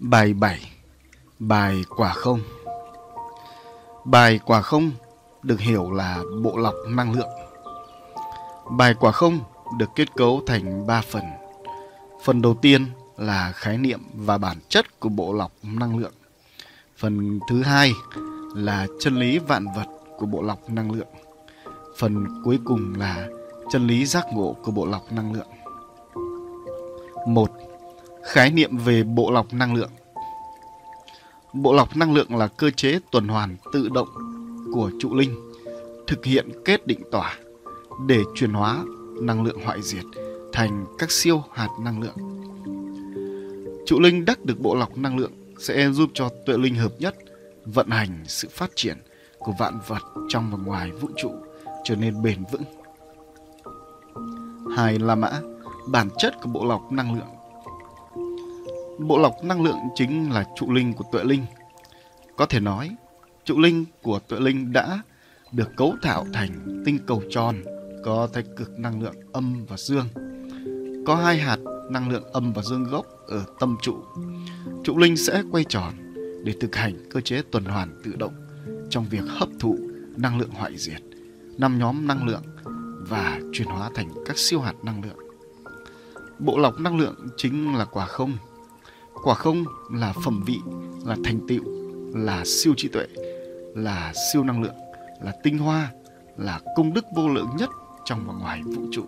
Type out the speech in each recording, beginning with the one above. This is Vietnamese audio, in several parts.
Bài 7 Bài quả không Bài quả không được hiểu là bộ lọc năng lượng. Bài quả không được kết cấu thành 3 phần. Phần đầu tiên là khái niệm và bản chất của bộ lọc năng lượng. Phần thứ hai là chân lý vạn vật của bộ lọc năng lượng. Phần cuối cùng là chân lý giác ngộ của bộ lọc năng lượng. Một Khái niệm về bộ lọc năng lượng Bộ lọc năng lượng là cơ chế tuần hoàn tự động của trụ linh thực hiện kết định tỏa để chuyển hóa năng lượng hoại diệt thành các siêu hạt năng lượng. Trụ linh đắc được bộ lọc năng lượng sẽ giúp cho tuệ linh hợp nhất vận hành sự phát triển của vạn vật trong và ngoài vũ trụ trở nên bền vững. Hai là mã, bản chất của bộ lọc năng lượng Bộ lọc năng lượng chính là trụ linh của tuệ linh. Có thể nói, trụ linh của tuệ linh đã được cấu tạo thành tinh cầu tròn có thái cực năng lượng âm và dương. Có hai hạt năng lượng âm và dương gốc ở tâm trụ. Trụ linh sẽ quay tròn để thực hành cơ chế tuần hoàn tự động trong việc hấp thụ năng lượng hoại diệt, năm nhóm năng lượng và chuyển hóa thành các siêu hạt năng lượng. Bộ lọc năng lượng chính là quả không quả không là phẩm vị, là thành tựu, là siêu trí tuệ, là siêu năng lượng, là tinh hoa, là công đức vô lượng nhất trong và ngoài vũ trụ.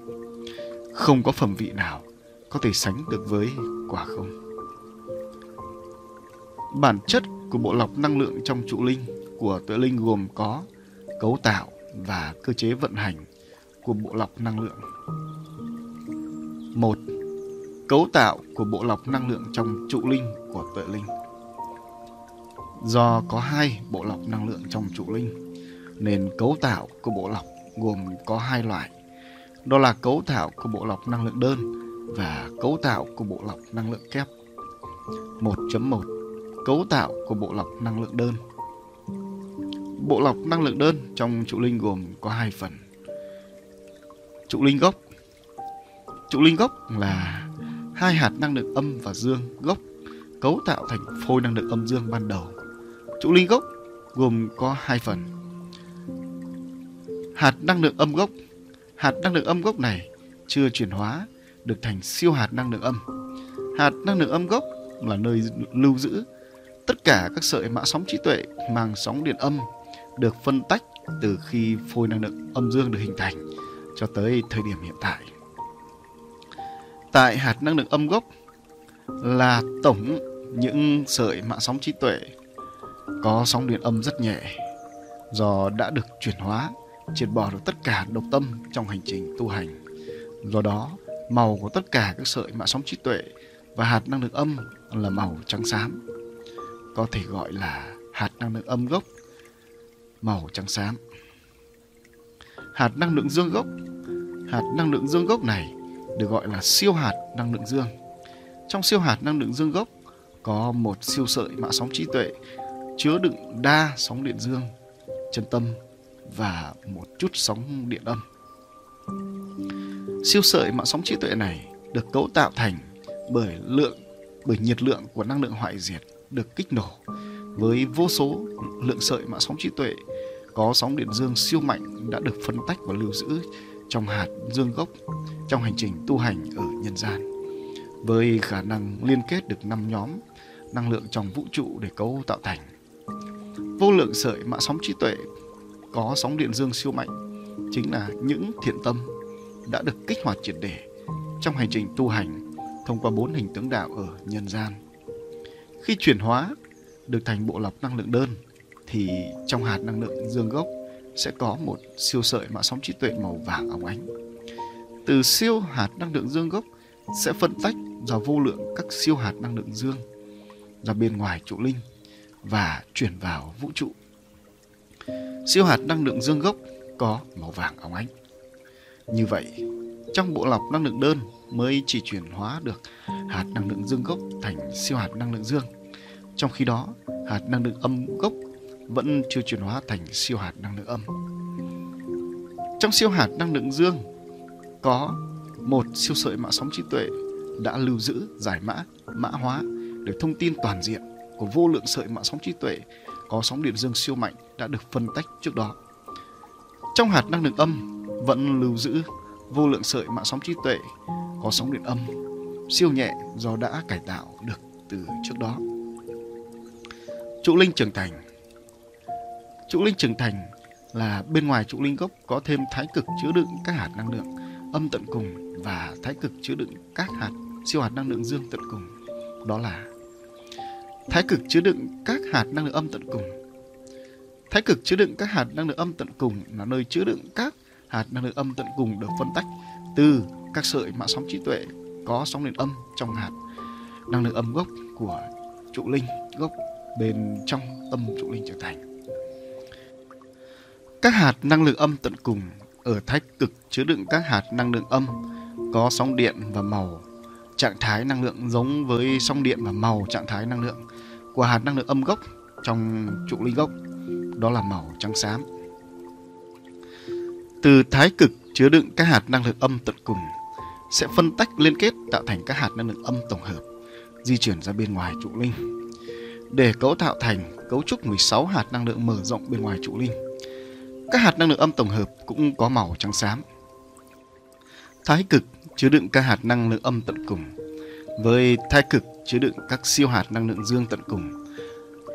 Không có phẩm vị nào có thể sánh được với quả không. Bản chất của bộ lọc năng lượng trong trụ linh của tuệ linh gồm có cấu tạo và cơ chế vận hành của bộ lọc năng lượng. Một cấu tạo của bộ lọc năng lượng trong trụ linh của tuệ linh. Do có hai bộ lọc năng lượng trong trụ linh, nên cấu tạo của bộ lọc gồm có hai loại. Đó là cấu tạo của bộ lọc năng lượng đơn và cấu tạo của bộ lọc năng lượng kép. 1.1 Cấu tạo của bộ lọc năng lượng đơn Bộ lọc năng lượng đơn trong trụ linh gồm có hai phần. Trụ linh gốc Trụ linh gốc là hai hạt năng lượng âm và dương gốc cấu tạo thành phôi năng lượng âm dương ban đầu. Trụ linh gốc gồm có hai phần. Hạt năng lượng âm gốc Hạt năng lượng âm gốc này chưa chuyển hóa được thành siêu hạt năng lượng âm. Hạt năng lượng âm gốc là nơi lưu giữ tất cả các sợi mã sóng trí tuệ mang sóng điện âm được phân tách từ khi phôi năng lượng âm dương được hình thành cho tới thời điểm hiện tại tại hạt năng lượng âm gốc là tổng những sợi mạng sóng trí tuệ có sóng điện âm rất nhẹ, do đã được chuyển hóa, triệt bỏ được tất cả độc tâm trong hành trình tu hành. Do đó, màu của tất cả các sợi mạng sóng trí tuệ và hạt năng lượng âm là màu trắng xám, có thể gọi là hạt năng lượng âm gốc, màu trắng xám. Hạt năng lượng dương gốc, hạt năng lượng dương gốc này được gọi là siêu hạt năng lượng dương. Trong siêu hạt năng lượng dương gốc có một siêu sợi mã sóng trí tuệ chứa đựng đa sóng điện dương, chân tâm và một chút sóng điện âm. Siêu sợi mã sóng trí tuệ này được cấu tạo thành bởi lượng bởi nhiệt lượng của năng lượng hoại diệt được kích nổ với vô số lượng sợi mã sóng trí tuệ có sóng điện dương siêu mạnh đã được phân tách và lưu giữ trong hạt dương gốc, trong hành trình tu hành ở nhân gian. Với khả năng liên kết được năm nhóm, năng lượng trong vũ trụ để cấu tạo thành. Vô lượng sợi mã sóng trí tuệ có sóng điện dương siêu mạnh chính là những thiện tâm đã được kích hoạt triệt để trong hành trình tu hành thông qua bốn hình tướng đạo ở nhân gian. Khi chuyển hóa, được thành bộ lọc năng lượng đơn, thì trong hạt năng lượng dương gốc sẽ có một siêu sợi mã sóng trí tuệ màu vàng óng ánh. Từ siêu hạt năng lượng dương gốc sẽ phân tách ra vô lượng các siêu hạt năng lượng dương ra bên ngoài trụ linh và chuyển vào vũ trụ. Siêu hạt năng lượng dương gốc có màu vàng óng ánh. Như vậy, trong bộ lọc năng lượng đơn mới chỉ chuyển hóa được hạt năng lượng dương gốc thành siêu hạt năng lượng dương. Trong khi đó, hạt năng lượng âm gốc vẫn chưa chuyển hóa thành siêu hạt năng lượng âm. Trong siêu hạt năng lượng dương có một siêu sợi mã sóng trí tuệ đã lưu giữ, giải mã, mã hóa để thông tin toàn diện của vô lượng sợi mạng sóng trí tuệ có sóng điện dương siêu mạnh đã được phân tách trước đó. Trong hạt năng lượng âm vẫn lưu giữ vô lượng sợi mạng sóng trí tuệ có sóng điện âm siêu nhẹ do đã cải tạo được từ trước đó. Trụ linh trưởng thành Trụ linh trưởng thành là bên ngoài trụ linh gốc có thêm thái cực chứa đựng các hạt năng lượng âm tận cùng và thái cực chứa đựng các hạt siêu hạt năng lượng dương tận cùng. Đó là thái cực chứa đựng các hạt năng lượng âm tận cùng. Thái cực chứa đựng các hạt năng lượng âm tận cùng là nơi chứa đựng các hạt năng lượng âm tận cùng được phân tách từ các sợi mạng sóng trí tuệ có sóng điện âm trong hạt năng lượng âm gốc của trụ linh gốc bên trong âm trụ linh trở thành. Các hạt năng lượng âm tận cùng ở thái cực chứa đựng các hạt năng lượng âm, có sóng điện và màu. Trạng thái năng lượng giống với sóng điện và màu trạng thái năng lượng của hạt năng lượng âm gốc trong trụ linh gốc, đó là màu trắng xám. Từ thái cực chứa đựng các hạt năng lượng âm tận cùng sẽ phân tách liên kết tạo thành các hạt năng lượng âm tổng hợp, di chuyển ra bên ngoài trụ linh. Để cấu tạo thành cấu trúc 16 hạt năng lượng mở rộng bên ngoài trụ linh các hạt năng lượng âm tổng hợp cũng có màu trắng xám. Thái cực chứa đựng các hạt năng lượng âm tận cùng, với thái cực chứa đựng các siêu hạt năng lượng dương tận cùng,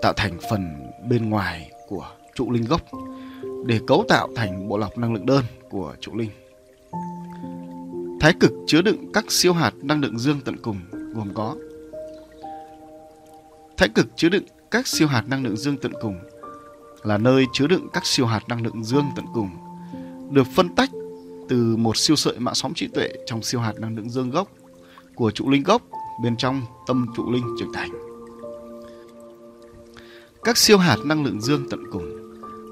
tạo thành phần bên ngoài của trụ linh gốc để cấu tạo thành bộ lọc năng lượng đơn của trụ linh. Thái cực chứa đựng các siêu hạt năng lượng dương tận cùng gồm có Thái cực chứa đựng các siêu hạt năng lượng dương tận cùng là nơi chứa đựng các siêu hạt năng lượng dương tận cùng, được phân tách từ một siêu sợi mạng sóng trí tuệ trong siêu hạt năng lượng dương gốc của trụ linh gốc bên trong tâm trụ linh trưởng thành. Các siêu hạt năng lượng dương tận cùng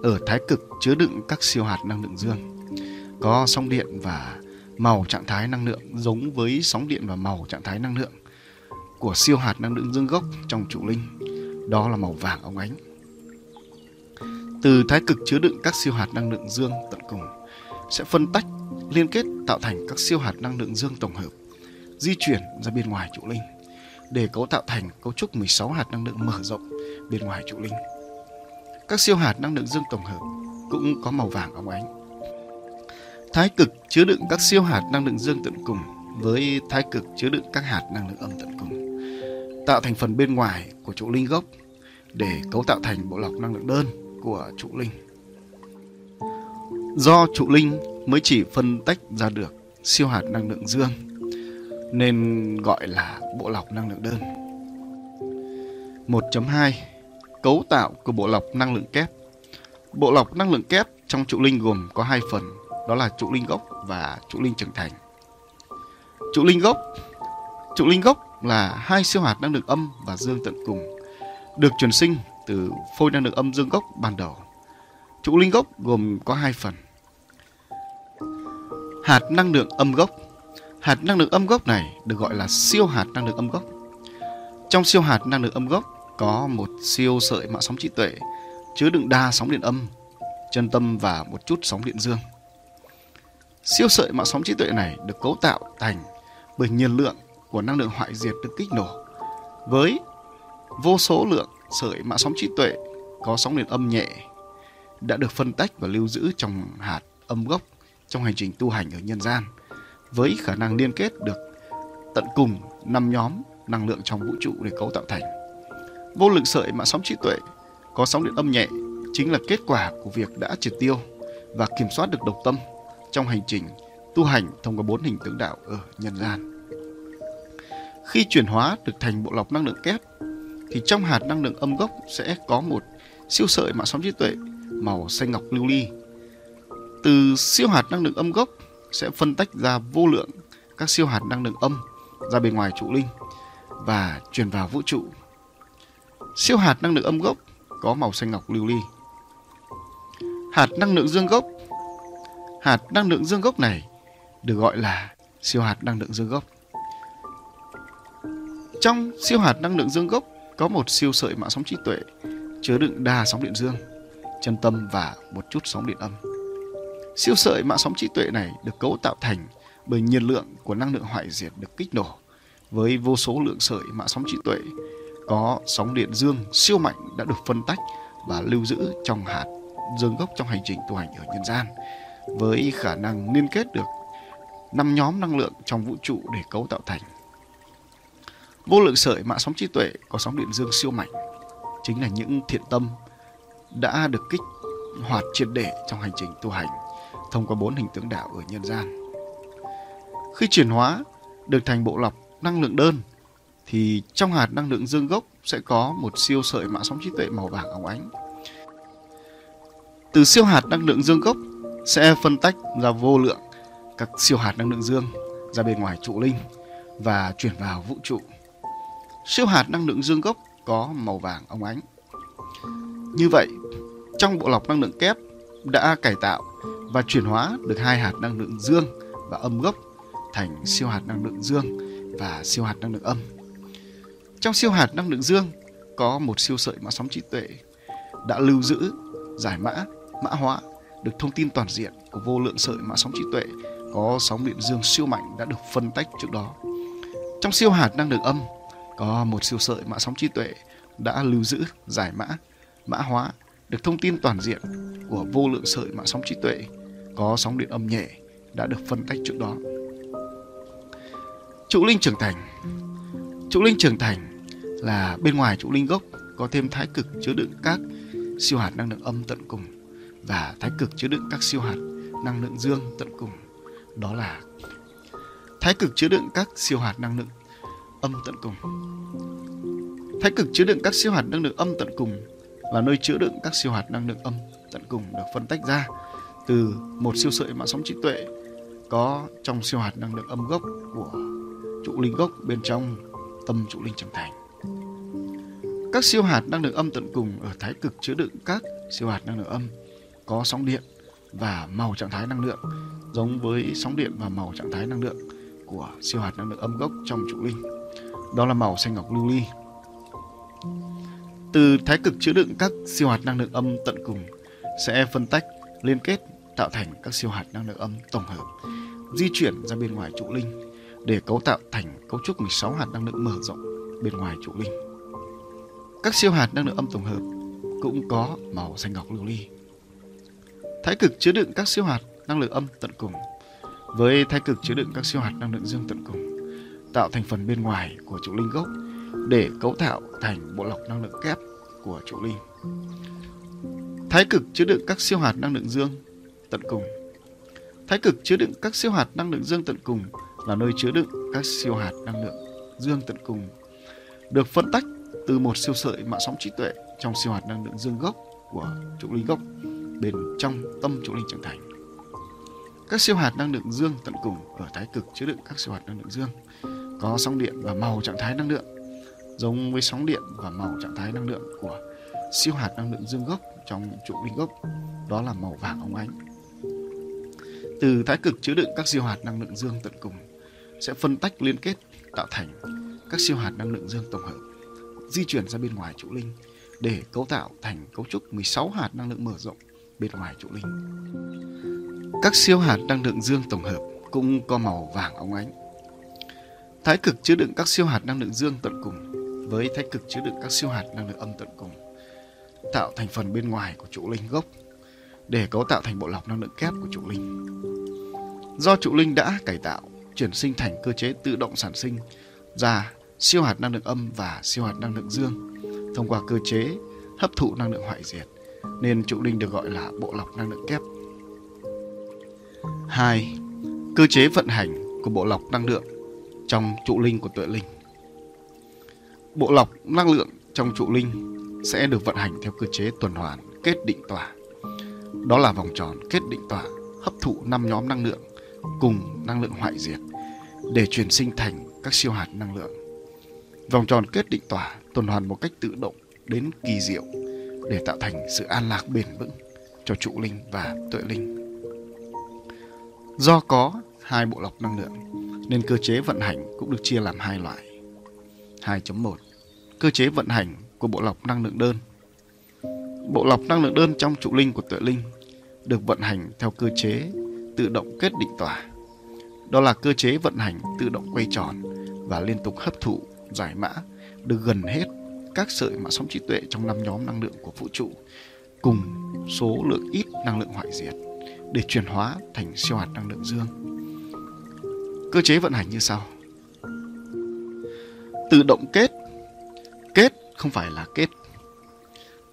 ở thái cực chứa đựng các siêu hạt năng lượng dương có sóng điện và màu trạng thái năng lượng giống với sóng điện và màu trạng thái năng lượng của siêu hạt năng lượng dương gốc trong trụ linh đó là màu vàng óng ánh từ thái cực chứa đựng các siêu hạt năng lượng dương tận cùng sẽ phân tách liên kết tạo thành các siêu hạt năng lượng dương tổng hợp di chuyển ra bên ngoài trụ linh để cấu tạo thành cấu trúc 16 hạt năng lượng mở rộng bên ngoài trụ linh. Các siêu hạt năng lượng dương tổng hợp cũng có màu vàng óng ánh. Thái cực chứa đựng các siêu hạt năng lượng dương tận cùng với thái cực chứa đựng các hạt năng lượng âm tận cùng, tạo thành phần bên ngoài của trụ linh gốc để cấu tạo thành bộ lọc năng lượng đơn của trụ linh. Do trụ linh mới chỉ phân tách ra được siêu hạt năng lượng dương nên gọi là bộ lọc năng lượng đơn. 1.2 Cấu tạo của bộ lọc năng lượng kép Bộ lọc năng lượng kép trong trụ linh gồm có hai phần, đó là trụ linh gốc và trụ linh trưởng thành. Trụ linh gốc Trụ linh gốc là hai siêu hạt năng lượng âm và dương tận cùng, được truyền sinh từ phôi năng lượng âm dương gốc ban đầu. Trụ linh gốc gồm có hai phần. Hạt năng lượng âm gốc Hạt năng lượng âm gốc này được gọi là siêu hạt năng lượng âm gốc. Trong siêu hạt năng lượng âm gốc có một siêu sợi mạng sóng trí tuệ chứa đựng đa sóng điện âm, chân tâm và một chút sóng điện dương. Siêu sợi mạng sóng trí tuệ này được cấu tạo thành bởi nhiên lượng của năng lượng hoại diệt được kích nổ với vô số lượng sợi mạng sóng trí tuệ có sóng điện âm nhẹ đã được phân tách và lưu giữ trong hạt âm gốc trong hành trình tu hành ở nhân gian, với khả năng liên kết được tận cùng năm nhóm năng lượng trong vũ trụ để cấu tạo thành. Vô lượng sợi mạng sóng trí tuệ có sóng điện âm nhẹ chính là kết quả của việc đã triệt tiêu và kiểm soát được độc tâm trong hành trình tu hành thông qua bốn hình tướng đạo ở nhân gian. Khi chuyển hóa được thành bộ lọc năng lượng kép thì trong hạt năng lượng âm gốc sẽ có một siêu sợi mạng sóng trí tuệ màu xanh ngọc lưu ly. Từ siêu hạt năng lượng âm gốc sẽ phân tách ra vô lượng các siêu hạt năng lượng âm ra bên ngoài trụ linh và truyền vào vũ trụ. Siêu hạt năng lượng âm gốc có màu xanh ngọc lưu ly. Hạt năng lượng dương gốc, Hạt năng lượng dương gốc này được gọi là siêu hạt năng lượng dương gốc. Trong siêu hạt năng lượng dương gốc có một siêu sợi mạng sóng trí tuệ chứa đựng đa sóng điện dương, chân tâm và một chút sóng điện âm. Siêu sợi mạng sóng trí tuệ này được cấu tạo thành bởi nhiệt lượng của năng lượng hoại diệt được kích nổ với vô số lượng sợi mạng sóng trí tuệ có sóng điện dương siêu mạnh đã được phân tách và lưu giữ trong hạt dương gốc trong hành trình tu hành ở nhân gian với khả năng liên kết được năm nhóm năng lượng trong vũ trụ để cấu tạo thành vô lượng sợi mạng sóng trí tuệ có sóng điện dương siêu mạnh chính là những thiện tâm đã được kích hoạt triệt để trong hành trình tu hành, thông qua bốn hình tướng đạo ở nhân gian. Khi chuyển hóa, được thành bộ lọc năng lượng đơn, thì trong hạt năng lượng dương gốc sẽ có một siêu sợi mạng sóng trí tuệ màu vàng óng ánh. Từ siêu hạt năng lượng dương gốc sẽ phân tách ra vô lượng các siêu hạt năng lượng dương ra bên ngoài trụ linh và chuyển vào vũ trụ. Siêu hạt năng lượng dương gốc có màu vàng óng ánh. Như vậy, trong bộ lọc năng lượng kép đã cải tạo và chuyển hóa được hai hạt năng lượng dương và âm gốc thành siêu hạt năng lượng dương và siêu hạt năng lượng âm. Trong siêu hạt năng lượng dương có một siêu sợi mã sóng trí tuệ đã lưu giữ, giải mã, mã hóa được thông tin toàn diện của vô lượng sợi mã sóng trí tuệ có sóng điện dương siêu mạnh đã được phân tách trước đó. Trong siêu hạt năng lượng âm có một siêu sợi mã sóng trí tuệ đã lưu giữ, giải mã, mã hóa được thông tin toàn diện của vô lượng sợi mã sóng trí tuệ có sóng điện âm nhẹ đã được phân tách trước đó. Trụ linh trưởng thành Trụ linh trưởng thành là bên ngoài trụ linh gốc có thêm thái cực chứa đựng các siêu hạt năng lượng âm tận cùng và thái cực chứa đựng các siêu hạt năng lượng dương tận cùng. Đó là thái cực chứa đựng các siêu hạt năng lượng âm tận cùng. Thái cực chứa đựng các siêu hạt năng lượng âm tận cùng là nơi chứa đựng các siêu hạt năng lượng âm tận cùng được phân tách ra từ một siêu sợi mạng sóng trí tuệ có trong siêu hạt năng lượng âm gốc của trụ linh gốc bên trong tâm trụ linh trầm thành. Các siêu hạt năng lượng âm tận cùng ở thái cực chứa đựng các siêu hạt năng lượng âm có sóng điện và màu trạng thái năng lượng, giống với sóng điện và màu trạng thái năng lượng của siêu hạt năng lượng âm gốc trong trụ linh. Đó là màu xanh ngọc lưu ly. Từ thái cực chứa đựng các siêu hạt năng lượng âm tận cùng sẽ phân tách, liên kết tạo thành các siêu hạt năng lượng âm tổng hợp, di chuyển ra bên ngoài trụ linh để cấu tạo thành cấu trúc 16 hạt năng lượng mở rộng bên ngoài trụ linh. Các siêu hạt năng lượng âm tổng hợp cũng có màu xanh ngọc lưu ly. Thái cực chứa đựng các siêu hạt năng lượng âm tận cùng với thái cực chứa đựng các siêu hạt năng lượng dương tận cùng tạo thành phần bên ngoài của trụ linh gốc để cấu tạo thành bộ lọc năng lượng kép của trụ linh. Thái cực chứa đựng các siêu hạt năng lượng dương tận cùng. Thái cực chứa đựng các siêu hạt năng lượng dương tận cùng là nơi chứa đựng các siêu hạt năng lượng dương tận cùng, được phân tách từ một siêu sợi mạng sóng trí tuệ trong siêu hạt năng lượng dương gốc của trụ linh gốc bên trong tâm trụ linh trưởng thành. Các siêu hạt năng lượng dương tận cùng ở thái cực chứa đựng các siêu hạt năng lượng dương có sóng điện và màu trạng thái năng lượng, giống với sóng điện và màu trạng thái năng lượng của siêu hạt năng lượng dương gốc trong trụ linh gốc, đó là màu vàng óng ánh từ thái cực chứa đựng các siêu hạt năng lượng dương tận cùng sẽ phân tách liên kết, tạo thành các siêu hạt năng lượng dương tổng hợp, di chuyển ra bên ngoài trụ linh để cấu tạo thành cấu trúc 16 hạt năng lượng mở rộng bên ngoài trụ linh. Các siêu hạt năng lượng dương tổng hợp cũng có màu vàng óng ánh. Thái cực chứa đựng các siêu hạt năng lượng dương tận cùng với thái cực chứa đựng các siêu hạt năng lượng âm tận cùng tạo thành phần bên ngoài của trụ linh gốc để cấu tạo thành bộ lọc năng lượng kép của trụ linh. Do trụ linh đã cải tạo, chuyển sinh thành cơ chế tự động sản sinh ra siêu hạt năng lượng âm và siêu hạt năng lượng dương thông qua cơ chế hấp thụ năng lượng hoại diệt nên trụ linh được gọi là bộ lọc năng lượng kép. 2. Cơ chế vận hành của bộ lọc năng lượng trong trụ linh của tuệ linh. Bộ lọc năng lượng trong trụ linh sẽ được vận hành theo cơ chế tuần hoàn, kết định tỏa. Đó là vòng tròn kết định tỏa hấp thụ năm nhóm năng lượng cùng năng lượng hoại diệt để chuyển sinh thành các siêu hạt năng lượng. Vòng tròn kết định tỏa tuần hoàn một cách tự động đến kỳ diệu để tạo thành sự an lạc bền vững cho trụ linh và tuệ linh. Do có hai bộ lọc năng lượng nên cơ chế vận hành cũng được chia làm hai loại. 2.1 Cơ chế vận hành của bộ lọc năng lượng đơn. Bộ lọc năng lượng đơn trong trụ linh của tuệ linh được vận hành theo cơ chế tự động kết định tỏa. Đó là cơ chế vận hành tự động quay tròn và liên tục hấp thụ, giải mã được gần hết các sợi mã sóng trí tuệ trong năm nhóm năng lượng của vũ trụ cùng số lượng ít năng lượng hoại diệt để chuyển hóa thành siêu hạt năng lượng dương. Cơ chế vận hành như sau. Tự động kết. Kết không phải là kết.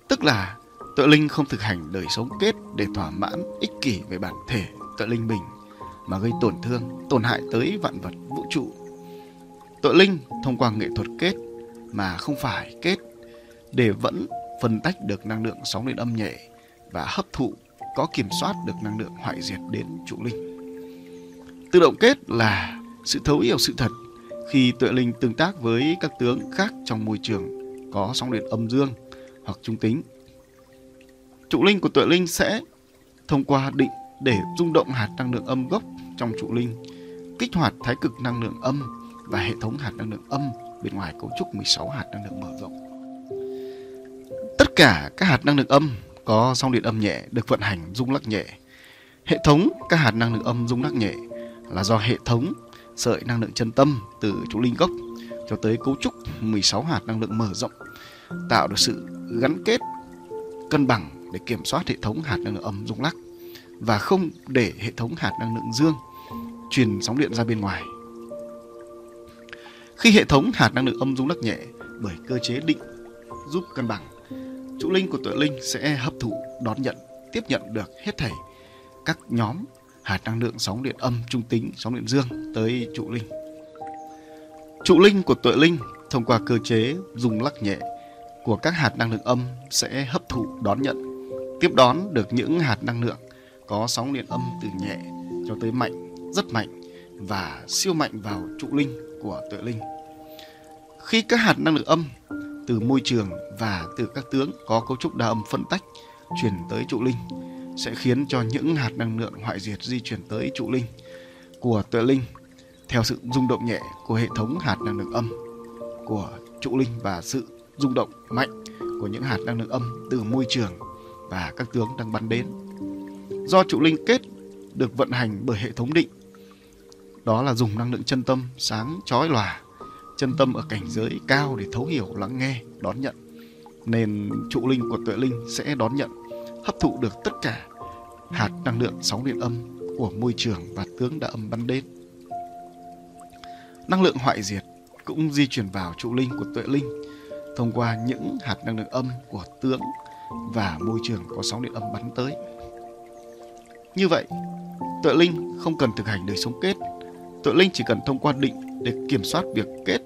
Tức là tự linh không thực hành đời sống kết để thỏa mãn ích kỷ về bản thể tự linh mình mà gây tổn thương, tổn hại tới vạn vật vũ trụ. Tự linh thông qua nghệ thuật kết mà không phải kết để vẫn phân tách được năng lượng sóng điện âm nhẹ và hấp thụ có kiểm soát được năng lượng hoại diệt đến trụ linh. Tự động kết là sự thấu hiểu sự thật khi tuệ linh tương tác với các tướng khác trong môi trường có sóng điện âm dương hoặc trung tính. Trụ linh của tuệ linh sẽ thông qua định để rung động hạt năng lượng âm gốc trong trụ linh, kích hoạt thái cực năng lượng âm và hệ thống hạt năng lượng âm bên ngoài cấu trúc 16 hạt năng lượng mở rộng. Tất cả các hạt năng lượng âm có sóng điện âm nhẹ được vận hành rung lắc nhẹ. Hệ thống các hạt năng lượng âm rung lắc nhẹ là do hệ thống sợi năng lượng chân tâm từ trụ linh gốc cho tới cấu trúc 16 hạt năng lượng mở rộng tạo được sự gắn kết cân bằng để kiểm soát hệ thống hạt năng lượng âm rung lắc và không để hệ thống hạt năng lượng dương truyền sóng điện ra bên ngoài. Khi hệ thống hạt năng lượng âm rung lắc nhẹ bởi cơ chế định giúp cân bằng, trụ linh của tuệ linh sẽ hấp thụ, đón nhận, tiếp nhận được hết thảy các nhóm hạt năng lượng sóng điện âm trung tính, sóng điện dương tới trụ linh. Trụ linh của tuệ linh thông qua cơ chế dùng lắc nhẹ của các hạt năng lượng âm sẽ hấp thụ, đón nhận, tiếp đón được những hạt năng lượng có sóng điện âm từ nhẹ cho tới mạnh, rất mạnh và siêu mạnh vào trụ linh của tuệ linh. Khi các hạt năng lượng âm từ môi trường và từ các tướng có cấu trúc đa âm phân tách truyền tới trụ linh sẽ khiến cho những hạt năng lượng hoại diệt di chuyển tới trụ linh của tuệ linh theo sự rung động nhẹ của hệ thống hạt năng lượng âm của trụ linh và sự rung động mạnh của những hạt năng lượng âm từ môi trường và các tướng đang bắn đến. Do trụ linh kết được vận hành bởi hệ thống định, đó là dùng năng lượng chân tâm sáng chói lòa, chân tâm ở cảnh giới cao để thấu hiểu, lắng nghe, đón nhận. Nên trụ linh của tuệ linh sẽ đón nhận, hấp thụ được tất cả hạt năng lượng sóng điện âm của môi trường và tướng đã âm bắn đến. Năng lượng hoại diệt cũng di chuyển vào trụ linh của tuệ linh thông qua những hạt năng lượng âm của tướng và môi trường có sóng điện âm bắn tới. Như vậy, tuệ linh không cần thực hành đời sống kết. Tuệ linh chỉ cần thông qua định để kiểm soát việc kết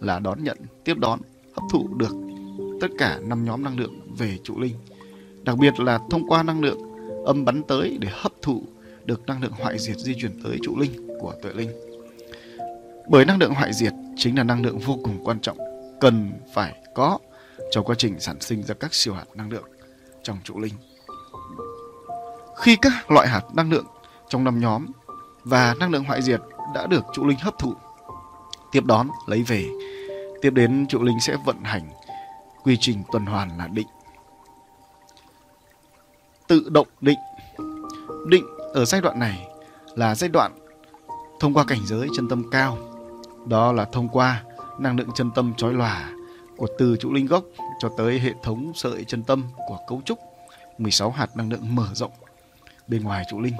là đón nhận, tiếp đón, hấp thụ được tất cả năm nhóm năng lượng về trụ linh. Đặc biệt là thông qua năng lượng âm bắn tới để hấp thụ được năng lượng hoại diệt di chuyển tới trụ linh của tuệ linh. Bởi năng lượng hoại diệt chính là năng lượng vô cùng quan trọng cần phải có trong quá trình sản sinh ra các siêu hạt năng lượng trong trụ linh. Khi các loại hạt năng lượng trong năm nhóm và năng lượng hoại diệt đã được trụ linh hấp thụ, tiếp đón, lấy về, tiếp đến trụ linh sẽ vận hành quy trình tuần hoàn là định. Tự động định. Định ở giai đoạn này là giai đoạn thông qua cảnh giới chân tâm cao. Đó là thông qua năng lượng chân tâm chói lòa của từ trụ linh gốc cho tới hệ thống sợi chân tâm của cấu trúc 16 hạt năng lượng mở rộng bên ngoài trụ linh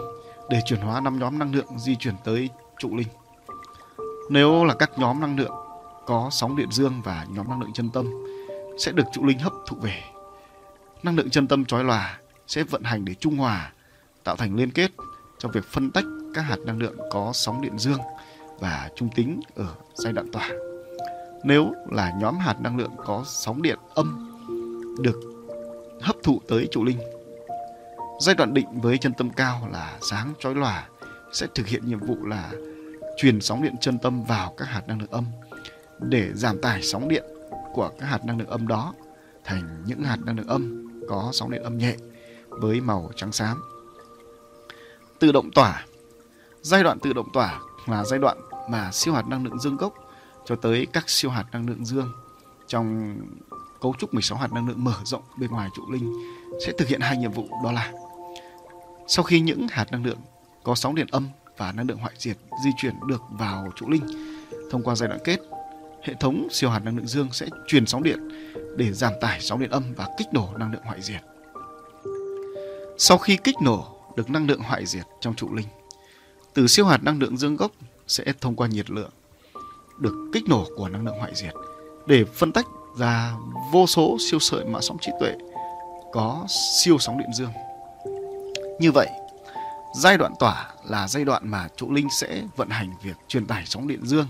để chuyển hóa năm nhóm năng lượng di chuyển tới trụ linh. Nếu là các nhóm năng lượng có sóng điện dương và nhóm năng lượng chân tâm sẽ được trụ linh hấp thụ về. Năng lượng chân tâm chói lòa sẽ vận hành để trung hòa, tạo thành liên kết trong việc phân tách các hạt năng lượng có sóng điện dương và trung tính ở giai đoạn tỏa. Nếu là nhóm hạt năng lượng có sóng điện âm được hấp thụ tới trụ linh. Giai đoạn định với chân tâm cao là sáng chói lòa sẽ thực hiện nhiệm vụ là truyền sóng điện chân tâm vào các hạt năng lượng âm để giảm tải sóng điện của các hạt năng lượng âm đó thành những hạt năng lượng âm có sóng điện âm nhẹ với màu trắng xám. Tự động tỏa Giai đoạn tự động tỏa là giai đoạn mà siêu hạt năng lượng dương gốc cho tới các siêu hạt năng lượng dương trong cấu trúc 16 hạt năng lượng mở rộng bên ngoài trụ linh sẽ thực hiện hai nhiệm vụ, đó là sau khi những hạt năng lượng có sóng điện âm và năng lượng hoại diệt di chuyển được vào trụ linh, thông qua giai đoạn kết, hệ thống siêu hạt năng lượng dương sẽ truyền sóng điện để giảm tải sóng điện âm và kích nổ năng lượng hoại diệt. Sau khi kích nổ được năng lượng hoại diệt trong trụ linh, từ siêu hạt năng lượng dương gốc sẽ thông qua nhiệt lượng được kích nổ của năng lượng hoại diệt để phân tách ra vô số siêu sợi mã sóng trí tuệ có siêu sóng điện dương. Như vậy, giai đoạn tỏa là giai đoạn mà trụ linh sẽ vận hành việc truyền tải sóng điện dương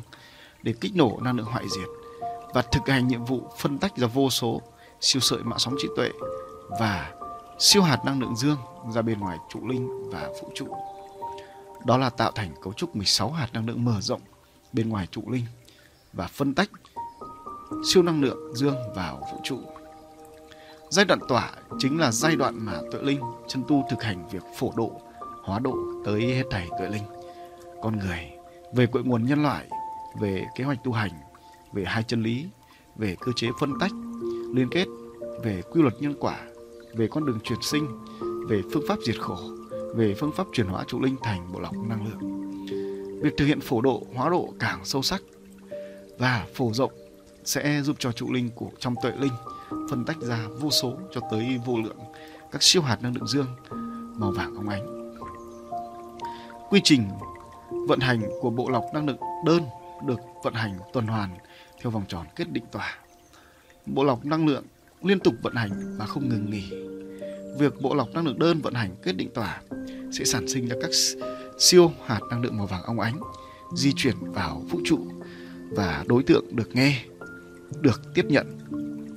để kích nổ năng lượng hoại diệt và thực hành nhiệm vụ phân tách ra vô số siêu sợi mã sóng trí tuệ và siêu hạt năng lượng dương ra bên ngoài trụ linh và vũ trụ. Đó là tạo thành cấu trúc 16 hạt năng lượng mở rộng bên ngoài trụ linh và phân tách siêu năng lượng dương vào vũ trụ. Giai đoạn tỏa chính là giai đoạn mà tuệ linh chân tu thực hành việc phổ độ, hóa độ tới hết thảy tuệ linh, con người, về cội nguồn nhân loại, về kế hoạch tu hành, về hai chân lý, về cơ chế phân tách, liên kết, về quy luật nhân quả, về con đường chuyển sinh, về phương pháp diệt khổ, về phương pháp chuyển hóa trụ linh thành bộ lọc năng lượng. Việc thực hiện phổ độ, hóa độ càng sâu sắc và phổ rộng sẽ giúp cho trụ linh của trong tuệ linh phân tách ra vô số cho tới vô lượng các siêu hạt năng lượng dương màu vàng óng ánh. Quy trình vận hành của bộ lọc năng lượng đơn được vận hành tuần hoàn theo vòng tròn kết định tỏa. Bộ lọc năng lượng liên tục vận hành và không ngừng nghỉ. Việc bộ lọc năng lượng đơn vận hành kết định tỏa sẽ sản sinh ra các siêu hạt năng lượng màu vàng óng ánh di chuyển vào vũ trụ và đối tượng được nghe, được tiếp nhận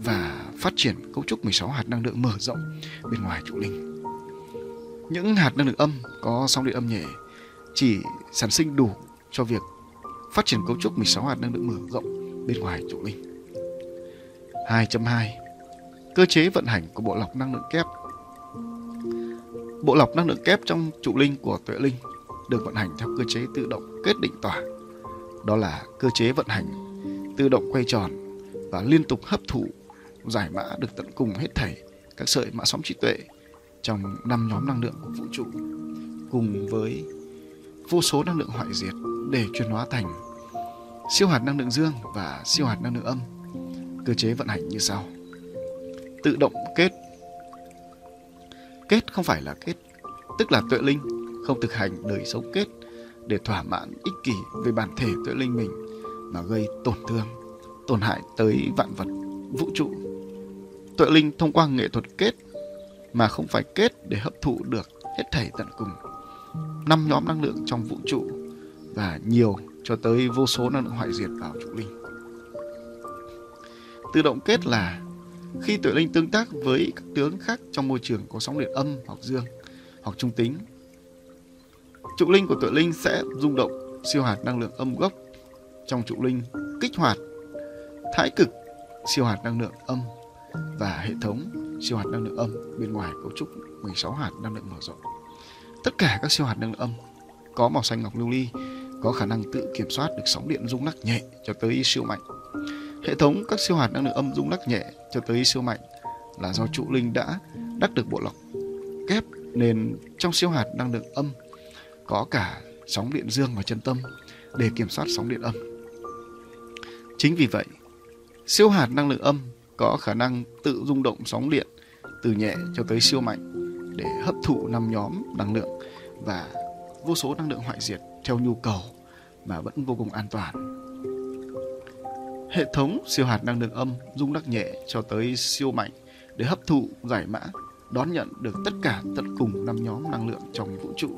và phát triển cấu trúc 16 hạt năng lượng mở rộng bên ngoài trụ linh. Những hạt năng lượng âm có sóng điện âm nhẹ chỉ sản sinh đủ cho việc phát triển cấu trúc 16 hạt năng lượng mở rộng bên ngoài trụ linh. 2.2 Cơ chế vận hành của bộ lọc năng lượng kép Bộ lọc năng lượng kép trong trụ linh của tuệ linh được vận hành theo cơ chế tự động kết định tỏa. Đó là cơ chế vận hành tự động quay tròn và liên tục hấp thụ, giải mã được tận cùng hết thảy các sợi mã sóng trí tuệ trong năm nhóm năng lượng của vũ trụ, cùng với vô số năng lượng hoại diệt để chuyển hóa thành siêu hạt năng lượng dương và siêu hạt năng lượng âm. Cơ chế vận hành như sau. Tự động kết Kết không phải là kết, tức là tuệ linh không thực hành đời sống kết để thỏa mãn ích kỷ về bản thể tuệ linh mình mà gây tổn thương, tổn hại tới vạn vật, vũ trụ. Tuệ linh thông qua nghệ thuật kết mà không phải kết để hấp thụ được hết thảy tận cùng. Năm nhóm năng lượng trong vũ trụ và nhiều cho tới vô số năng lượng hoại diệt vào trụ linh. Tự động kết là khi tuệ linh tương tác với các tướng khác trong môi trường có sóng điện âm hoặc dương, hoặc trung tính, trụ linh của tuệ linh sẽ rung động, siêu hạt năng lượng âm gốc trong trụ linh, kích hoạt thái cực, siêu hạt năng lượng âm và hệ thống, siêu hạt năng lượng âm bên ngoài cấu trúc 16 hạt năng lượng mở rộng. Tất cả các siêu hạt năng lượng âm có màu xanh ngọc lưu ly có khả năng tự kiểm soát được sóng điện rung lắc nhẹ cho tới siêu mạnh. Hệ thống các siêu hạt năng lượng âm rung lắc nhẹ cho tới siêu mạnh là do trụ linh đã đắc được bộ lọc kép nên trong siêu hạt năng lượng âm có cả sóng điện dương và chân tâm để kiểm soát sóng điện âm. Chính vì vậy, siêu hạt năng lượng âm có khả năng tự rung động sóng điện từ nhẹ cho tới siêu mạnh để hấp thụ năm nhóm năng lượng và vô số năng lượng hoại diệt theo nhu cầu mà vẫn vô cùng an toàn. Hệ thống siêu hạt năng lượng âm rung lắc nhẹ cho tới siêu mạnh để hấp thụ, giải mã, đón nhận được tất cả tận cùng năm nhóm năng lượng trong vũ trụ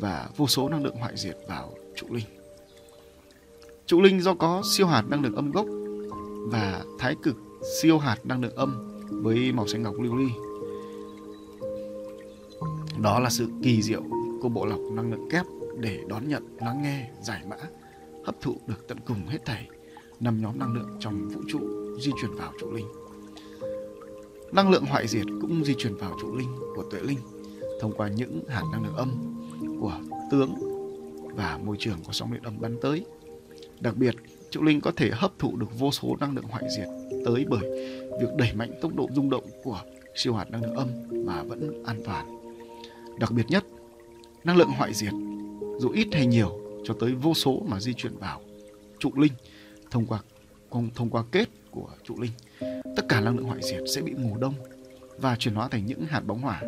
và vô số năng lượng hoại diệt vào trụ linh. Trụ linh do có siêu hạt năng lượng âm gốc và thái cực siêu hạt năng lượng âm với màu xanh ngọc lưu ly. Đó là sự kỳ diệu của bộ lọc năng lượng kép để đón nhận, lắng nghe, giải mã, hấp thụ được tận cùng hết thảy năm nhóm năng lượng trong vũ trụ di chuyển vào trụ linh. Năng lượng hoại diệt cũng di chuyển vào trụ linh của tuệ linh thông qua những hạt năng lượng âm của tướng và môi trường có sóng điện âm bắn tới. Đặc biệt, trụ linh có thể hấp thụ được vô số năng lượng hoại diệt tới bởi việc đẩy mạnh tốc độ rung động của siêu hạt năng lượng âm mà vẫn an toàn. Đặc biệt nhất, năng lượng hoại diệt dù ít hay nhiều cho tới vô số mà di chuyển vào trụ linh thông qua thông qua kết của trụ linh. Tất cả năng lượng hoại diệt sẽ bị ngủ đông và chuyển hóa thành những hạt bóng hỏa,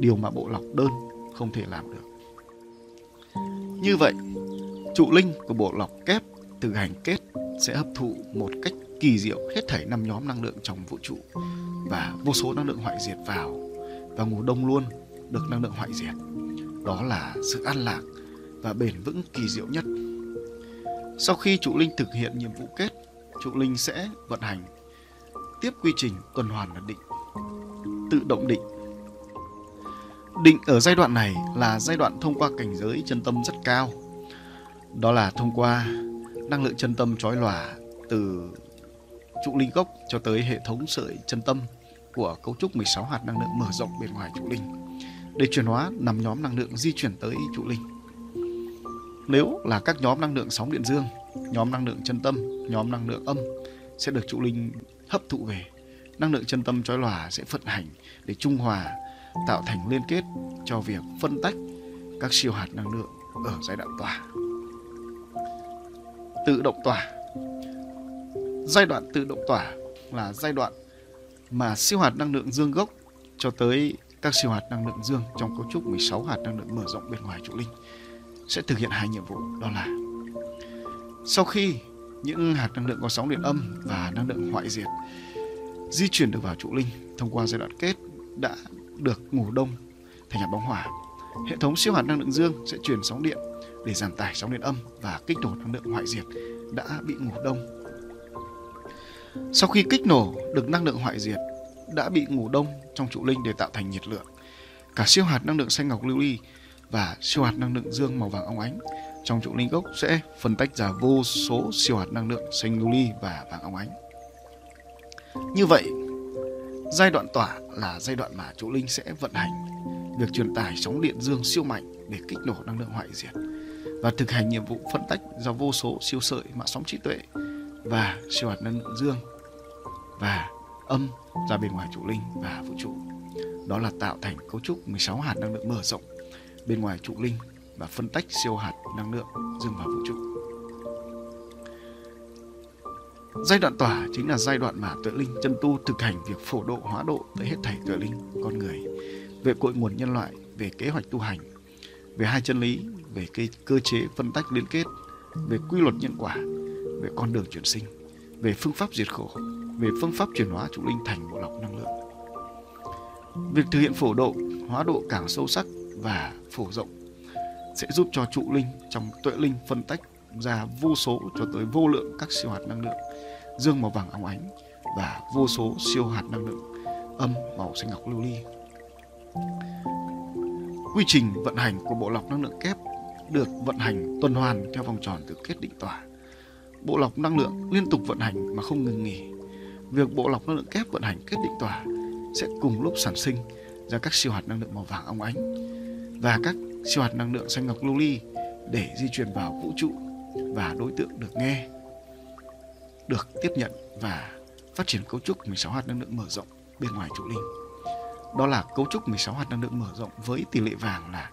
điều mà bộ lọc đơn không thể làm được. Như vậy, trụ linh của bộ lọc kép từ hành kết sẽ hấp thụ một cách kỳ diệu hết thảy năm nhóm năng lượng trong vũ trụ và vô số năng lượng hoại diệt vào và ngủ đông luôn được năng lượng hoại diệt. Đó là sự an lạc và bền vững kỳ diệu nhất sau khi trụ linh thực hiện nhiệm vụ kết trụ linh sẽ vận hành. Tiếp quy trình tuần hoàn là định, tự động định. Định ở giai đoạn này là giai đoạn thông qua cảnh giới chân tâm rất cao. Đó là thông qua năng lượng chân tâm trói lòa từ trụ linh gốc cho tới hệ thống sợi chân tâm của cấu trúc 16 hạt năng lượng mở rộng bên ngoài trụ linh, để chuyển hóa nằm nhóm năng lượng di chuyển tới trụ linh. Nếu là các nhóm năng lượng sóng điện dương, nhóm năng lượng chân tâm, nhóm năng lượng âm sẽ được trụ linh hấp thụ về. Năng lượng chân tâm trói lòa sẽ vận hành để trung hòa, tạo thành liên kết cho việc phân tách các siêu hạt năng lượng ở giai đoạn tỏa. Tự động tỏa Giai đoạn tự động tỏa là giai đoạn mà siêu hạt năng lượng dương gốc cho tới các siêu hạt năng lượng dương trong cấu trúc 16 hạt năng lượng mở rộng bên ngoài trụ linh sẽ thực hiện hai nhiệm vụ, đó là sau khi những hạt năng lượng có sóng điện âm và năng lượng hoại diệt di chuyển được vào trụ linh thông qua giai đoạn kết đã được ngủ đông thành hạt bóng hỏa, hệ thống siêu hạt năng lượng dương sẽ truyền sóng điện để giảm tải sóng điện âm và kích nổ năng lượng hoại diệt đã bị ngủ đông sau khi kích nổ được năng lượng hoại diệt đã bị ngủ đông trong trụ linh để tạo thành nhiệt lượng. Cả siêu hạt năng lượng xanh ngọc lưu ly và siêu hạt năng lượng dương màu vàng óng ánh trong trụ linh gốc sẽ phân tách ra vô số siêu hạt năng lượng xanh lưu ly và vàng óng ánh. Như vậy, giai đoạn tỏa là giai đoạn mà trụ linh sẽ vận hành việc truyền tải sóng điện dương siêu mạnh để kích nổ năng lượng hoại diệt và thực hành nhiệm vụ phân tách ra vô số siêu sợi mạng sóng trí tuệ và siêu hạt năng lượng dương và âm ra bên ngoài trụ linh và vũ trụ. Đó là tạo thành cấu trúc 16 hạt năng lượng mở rộng bên ngoài trụ linh và phân tách siêu hạt năng lượng dừng vào vũ trụ. Giai đoạn tỏa chính là giai đoạn mà tuệ linh chân tu thực hành việc phổ độ hóa độ tới hết thảy tuệ linh con người về cội nguồn nhân loại, về kế hoạch tu hành, về hai chân lý, về cái cơ chế phân tách liên kết, về quy luật nhân quả, về con đường chuyển sinh, về phương pháp diệt khổ, về phương pháp chuyển hóa trụ linh thành bộ lọc năng lượng. Việc thực hiện phổ độ, hóa độ càng sâu sắc và phổ rộng, sẽ giúp cho trụ linh trong tuệ linh phân tách ra vô số cho tới vô lượng các siêu hạt năng lượng, dương màu vàng óng ánh và vô số siêu hạt năng lượng âm màu xanh ngọc lưu ly. Quy trình vận hành của bộ lọc năng lượng kép được vận hành tuần hoàn theo vòng tròn từ kết định tỏa. Bộ lọc năng lượng liên tục vận hành mà không ngừng nghỉ việc bộ lọc năng lượng kép vận hành kết định tỏa sẽ cùng lúc sản sinh ra các siêu hạt năng lượng màu vàng óng ánh và các siêu hạt năng lượng xanh ngọc lưu ly để di chuyển vào vũ trụ và đối tượng được nghe được tiếp nhận và phát triển cấu trúc 16 hạt năng lượng mở rộng bên ngoài trụ linh. Đó là cấu trúc 16 hạt năng lượng mở rộng với tỷ lệ vàng là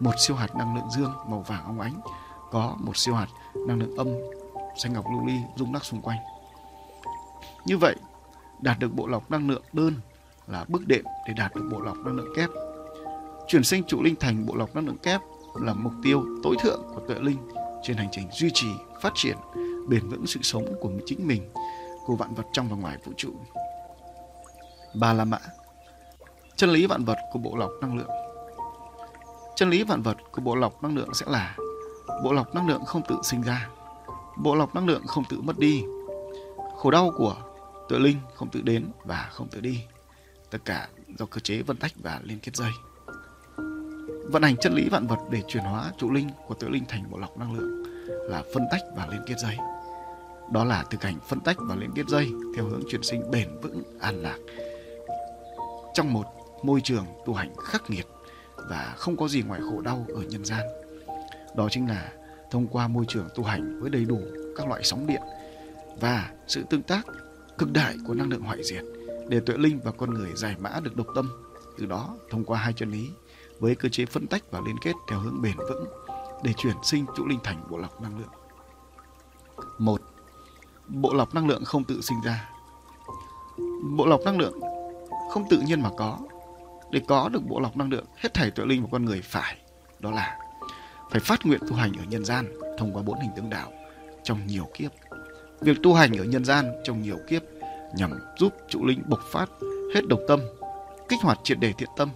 một siêu hạt năng lượng dương màu vàng óng ánh có một siêu hạt năng lượng âm xanh ngọc lưu ly rung lắc xung quanh như vậy, đạt được bộ lọc năng lượng đơn là bước đệm để đạt được bộ lọc năng lượng kép. Chuyển sinh trụ linh thành bộ lọc năng lượng kép là mục tiêu tối thượng của tuệ linh trên hành trình duy trì, phát triển, bền vững sự sống của chính mình, của vạn vật trong và ngoài vũ trụ. Ba La Mã. Chân lý vạn vật của bộ lọc năng lượng. Chân lý vạn vật của bộ lọc năng lượng sẽ là Bộ lọc năng lượng không tự sinh ra Bộ lọc năng lượng không tự mất đi. Khổ đau của tự linh không tự đến và không tự đi. Tất cả do cơ chế vân tách và liên kết dây vận hành chân lý vạn vật để chuyển hóa trụ linh của tự linh thành bộ lọc năng lượng là phân tách và liên kết dây. Đó là thực hành phân tách và liên kết dây theo hướng chuyển sinh bền vững, an lạc. Trong một môi trường tu hành khắc nghiệt và không có gì ngoài khổ đau ở nhân gian, đó chính là thông qua môi trường tu hành với đầy đủ các loại sóng điện và sự tương tác cực đại của năng lượng hoại diệt để tuệ linh và con người giải mã được độc tâm. Từ đó, thông qua hai chân lý với cơ chế phân tách và liên kết theo hướng bền vững để chuyển sinh trụ linh thành bộ lọc năng lượng. Một, bộ lọc năng lượng không tự sinh ra. bộ lọc năng lượng không tự nhiên mà có. Để có được bộ lọc năng lượng, hết thảy tuệ linh của con người phải đó là phải phát nguyện tu hành ở nhân gian thông qua bốn hình tướng đạo trong nhiều kiếp. Việc tu hành ở nhân gian trong nhiều kiếp nhằm giúp trụ linh bộc phát hết độc tâm, kích hoạt triệt đề thiện tâm.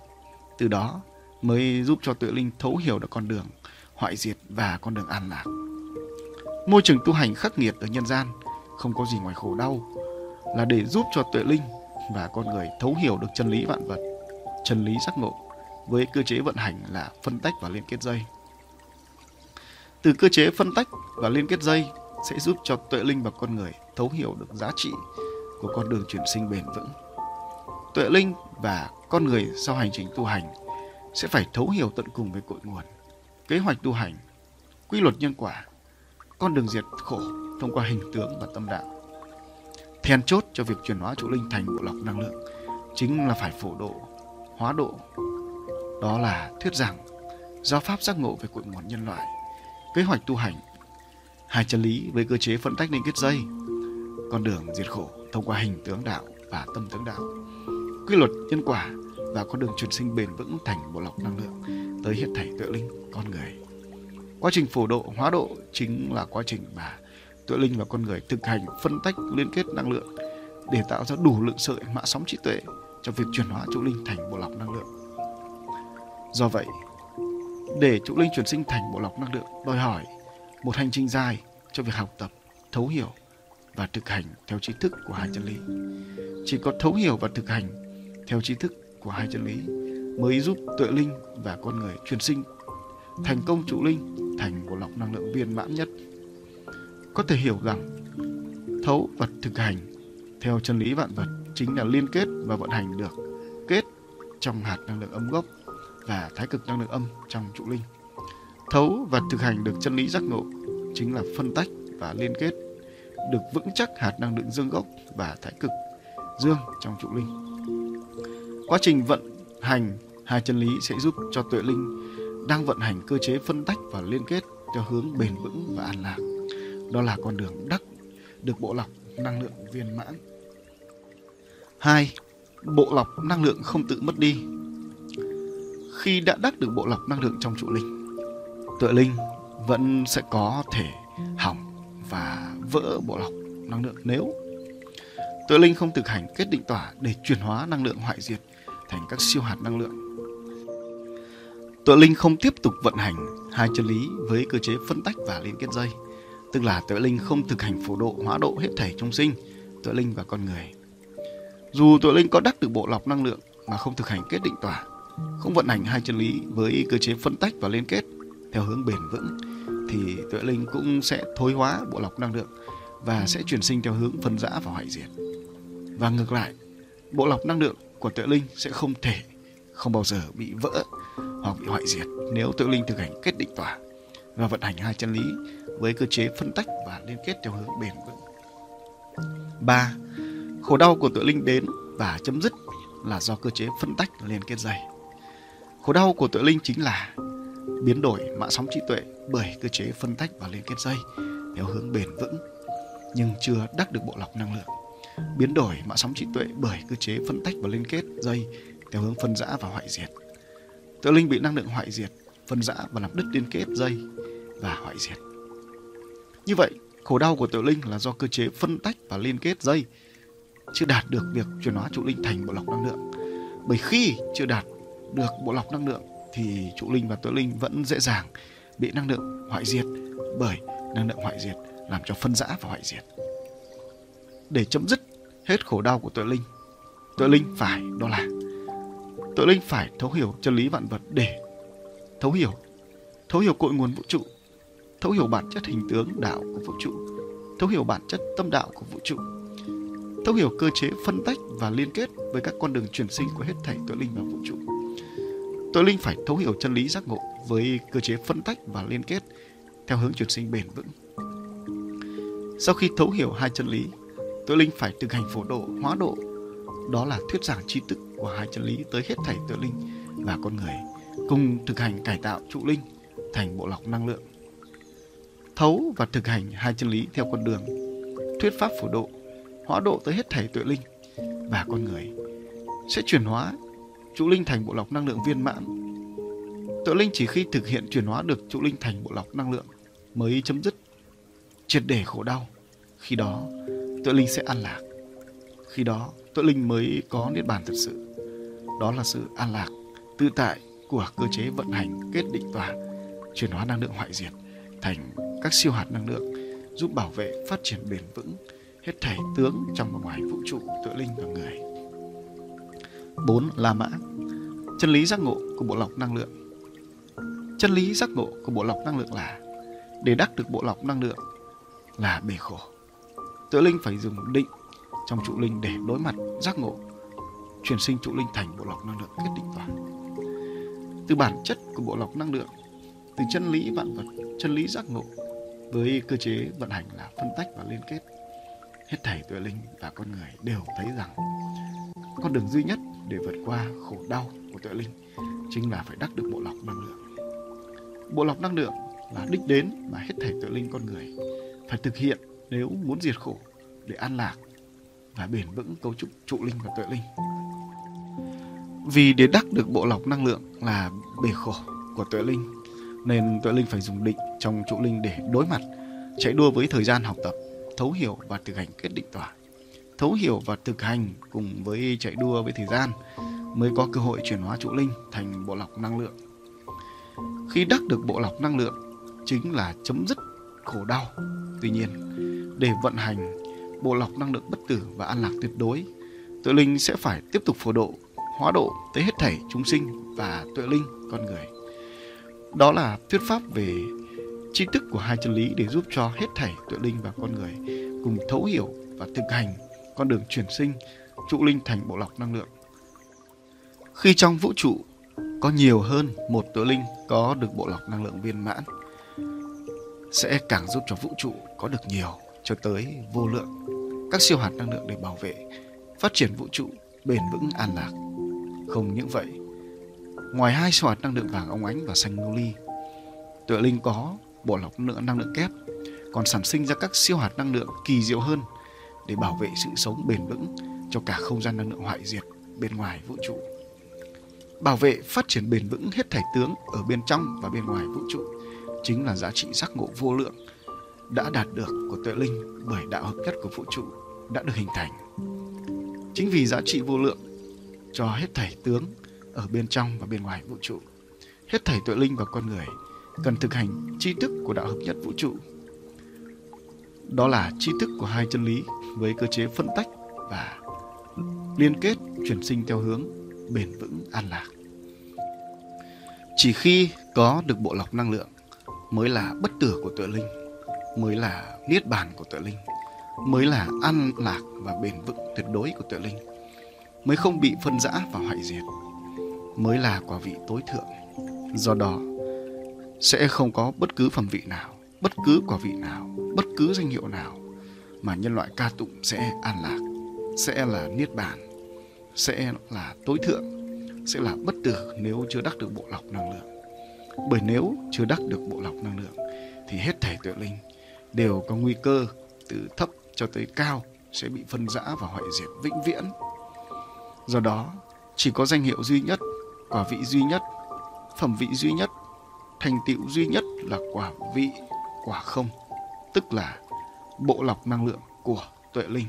Từ đó mới giúp cho tuệ linh thấu hiểu được con đường hoại diệt và con đường an lạc. Môi trường tu hành khắc nghiệt ở nhân gian không có gì ngoài khổ đau là để giúp cho tuệ linh và con người thấu hiểu được chân lý vạn vật, chân lý giác ngộ với cơ chế vận hành là phân tách và liên kết dây. Từ cơ chế phân tách và liên kết dây sẽ giúp cho tuệ linh và con người thấu hiểu được giá trị của con đường chuyển sinh bền vững. Tuệ linh và con người sau hành trình tu hành sẽ phải thấu hiểu tận cùng về cội nguồn, kế hoạch tu hành, quy luật nhân quả, con đường diệt khổ thông qua hình tướng và tâm đạo. Then chốt cho việc chuyển hóa trụ linh thành bộ lọc năng lượng chính là phải phổ độ, hóa độ. Đó là thuyết rằng, giáo pháp giác ngộ về cội nguồn nhân loại, kế hoạch tu hành, hai chân lý với cơ chế phân tách liên kết dây, con đường diệt khổ thông qua hình tướng đạo và tâm tướng đạo, quy luật nhân quả và con đường truyền sinh bền vững thành bộ lọc năng lượng tới hiện thảy tuệ linh con người. Quá trình phổ độ, hóa độ chính là quá trình mà tuệ linh và con người thực hành phân tách liên kết năng lượng để tạo ra đủ lượng sợi mã sóng trí tuệ cho việc chuyển hóa trụ linh thành bộ lọc năng lượng. Do vậy, để trụ linh chuyển sinh thành bộ lọc năng lượng đòi hỏi một hành trình dài cho việc học tập, thấu hiểu và thực hành theo trí thức của hai chân lý. Chỉ có thấu hiểu và thực hành theo trí thức của hai chân lý, mới giúp tuệ linh và con người truyền sinh, thành công trụ linh, thành bộ lọc năng lượng viên mãn nhất. Có thể hiểu rằng, thấu vật thực hành theo chân lý vạn vật chính là liên kết và vận hành được kết trong hạt năng lượng âm gốc và thái cực năng lượng âm trong trụ linh. Thấu và thực hành được chân lý giác ngộ chính là phân tách và liên kết, được vững chắc hạt năng lượng dương gốc và thái cực dương trong trụ linh. Quá trình vận hành hai chân lý sẽ giúp cho tuệ linh đang vận hành cơ chế phân tách và liên kết theo hướng bền vững và an lạc. Đó là con đường đắc được bộ lọc năng lượng viên mãn. 2. Bộ lọc năng lượng không tự mất đi. Khi đã đắc được bộ lọc năng lượng trong trụ linh, tuệ linh vẫn sẽ có thể hỏng và vỡ bộ lọc năng lượng nếu tuệ linh không thực hành kết định tỏa để chuyển hóa năng lượng hoại diệt thành các siêu hạt năng lượng. Tuệ linh không tiếp tục vận hành hai chân lý với cơ chế phân tách và liên kết dây, tức là tuệ linh không thực hành phổ độ hóa độ hết thảy chúng sinh, tuệ linh và con người. Dù tuệ linh có đắc được bộ lọc năng lượng mà không thực hành kết định tỏa, không vận hành hai chân lý với cơ chế phân tách và liên kết theo hướng bền vững, thì tuệ linh cũng sẽ thối hóa bộ lọc năng lượng và sẽ chuyển sinh theo hướng phân rã và hoại diệt. Và ngược lại, bộ lọc năng lượng của tự linh sẽ không thể, không bao giờ bị vỡ hoặc bị hoại diệt nếu tự linh thực hành kết định tỏa và vận hành hai chân lý với cơ chế phân tách và liên kết theo hướng bền vững. 3. Khổ đau của tự linh đến và chấm dứt là do cơ chế phân tách liên kết dây. Khổ đau của tự linh chính là biến đổi mã sóng trí tuệ bởi cơ chế phân tách và liên kết dây theo hướng bền vững nhưng chưa đắc được bộ lọc năng lượng biến đổi mạng sóng trí tuệ bởi cơ chế phân tách và liên kết dây theo hướng phân rã và hoại diệt. Tự linh bị năng lượng hoại diệt, phân rã và làm đứt liên kết dây và hoại diệt. Như vậy, khổ đau của tự linh là do cơ chế phân tách và liên kết dây chưa đạt được việc chuyển hóa trụ linh thành bộ lọc năng lượng. Bởi khi chưa đạt được bộ lọc năng lượng thì trụ linh và tự linh vẫn dễ dàng bị năng lượng hoại diệt bởi năng lượng hoại diệt làm cho phân rã và hoại diệt để chấm dứt hết khổ đau của tuệ linh. Tuệ linh phải, đó là tuệ linh phải thấu hiểu chân lý vạn vật để thấu hiểu thấu hiểu cội nguồn vũ trụ, thấu hiểu bản chất hình tướng đạo của vũ trụ, thấu hiểu bản chất tâm đạo của vũ trụ, thấu hiểu cơ chế phân tách và liên kết với các con đường chuyển sinh của hết thảy tuệ linh và vũ trụ. Tuệ linh phải thấu hiểu chân lý giác ngộ với cơ chế phân tách và liên kết theo hướng chuyển sinh bền vững. Sau khi thấu hiểu hai chân lý Tuệ linh phải thực hành phổ độ, hóa độ. Đó là thuyết giảng tri thức của hai chân lý tới hết thảy tuệ linh và con người, cùng thực hành cải tạo trụ linh thành bộ lọc năng lượng. Thấu và thực hành hai chân lý theo con đường, thuyết pháp phổ độ, hóa độ tới hết thảy tuệ linh và con người sẽ chuyển hóa trụ linh thành bộ lọc năng lượng viên mãn. Tuệ linh chỉ khi thực hiện chuyển hóa được trụ linh thành bộ lọc năng lượng mới chấm dứt triệt để khổ đau. Khi đó, tuệ linh sẽ an lạc. Khi đó, tuệ linh mới có niết bàn thật sự. Đó là sự an lạc, tự tại của cơ chế vận hành kết định tỏa, chuyển hóa năng lượng hoại diệt thành các siêu hạt năng lượng giúp bảo vệ phát triển bền vững hết thảy tướng trong và ngoài vũ trụ tự linh và người 4. La Mã Chân lý giác ngộ của bộ lọc năng lượng Chân lý giác ngộ của bộ lọc năng lượng là để đắc được bộ lọc năng lượng là bể khổ. Tự linh phải dùng định trong trụ linh để đối mặt giác ngộ, chuyển sinh trụ linh thành bộ lọc năng lượng kết định toàn. Từ bản chất của bộ lọc năng lượng, từ chân lý vạn vật, chân lý giác ngộ với cơ chế vận hành là phân tách và liên kết hết thảy tuệ linh và con người đều thấy rằng con đường duy nhất để vượt qua khổ đau của tuệ linh chính là phải đắc được bộ lọc năng lượng bộ lọc năng lượng là đích đến mà hết thảy tuệ linh con người phải thực hiện nếu muốn diệt khổ để an lạc và bền vững cấu trúc trụ linh và tuệ linh. Vì để đắc được bộ lọc năng lượng là bể khổ của tuệ linh, nên tuệ linh phải dùng định trong trụ linh để đối mặt, chạy đua với thời gian học tập, thấu hiểu và thực hành kết định tỏa thấu hiểu và thực hành cùng với chạy đua với thời gian mới có cơ hội chuyển hóa trụ linh thành bộ lọc năng lượng. Khi đắc được bộ lọc năng lượng, chính là chấm dứt khổ đau. Tuy nhiên để vận hành, bộ lọc năng lượng bất tử và an lạc tuyệt đối. Tuệ linh sẽ phải tiếp tục phổ độ, hóa độ tới hết thảy chúng sinh và tuệ linh, con người. Đó là thuyết pháp về tri thức của hai chân lý để giúp cho hết thảy tuệ linh và con người cùng thấu hiểu và thực hành con đường chuyển sinh, trụ linh thành bộ lọc năng lượng. Khi trong vũ trụ có nhiều hơn một tuệ linh có được bộ lọc năng lượng viên mãn, sẽ càng giúp cho vũ trụ có được nhiều cho tới vô lượng các siêu hạt năng lượng để bảo vệ phát triển vũ trụ bền vững an lạc. Không những vậy, ngoài hai siêu hạt năng lượng vàng óng ánh và xanh lưu ly, tuệ linh có bộ lọc lượng năng lượng kép còn sản sinh ra các siêu hạt năng lượng kỳ diệu hơn để bảo vệ sự sống bền vững cho cả không gian năng lượng hoại diệt bên ngoài vũ trụ. Bảo vệ phát triển bền vững hết thảy tướng ở bên trong và bên ngoài vũ trụ chính là giá trị giác ngộ vô lượng đã đạt được của tuệ linh bởi đạo hợp nhất của vũ trụ đã được hình thành. Chính vì giá trị vô lượng cho hết thảy tướng ở bên trong và bên ngoài vũ trụ, hết thảy tuệ linh và con người cần thực hành tri thức của đạo hợp nhất vũ trụ. Đó là tri thức của hai chân lý với cơ chế phân tách và liên kết chuyển sinh theo hướng bền vững an lạc. Chỉ khi có được bộ lọc năng lượng mới là bất tử của tuệ linh, mới là niết bàn của tuệ linh, mới là an lạc và bền vững tuyệt đối của tuệ linh, mới không bị phân rã và hoại diệt, mới là quả vị tối thượng. Do đó, sẽ không có bất cứ phẩm vị nào, bất cứ quả vị nào, bất cứ danh hiệu nào mà nhân loại ca tụng sẽ an lạc, sẽ là niết bàn, sẽ là tối thượng, sẽ là bất tử nếu chưa đắc được bộ lọc năng lượng. Bởi nếu chưa đắc được bộ lọc năng lượng thì hết thể tuệ linh đều có nguy cơ từ thấp cho tới cao sẽ bị phân rã và hoại diệt vĩnh viễn. Do đó, chỉ có danh hiệu duy nhất, quả vị duy nhất, phẩm vị duy nhất thành tựu duy nhất là quả vị quả không tức là bộ lọc năng lượng của tuệ linh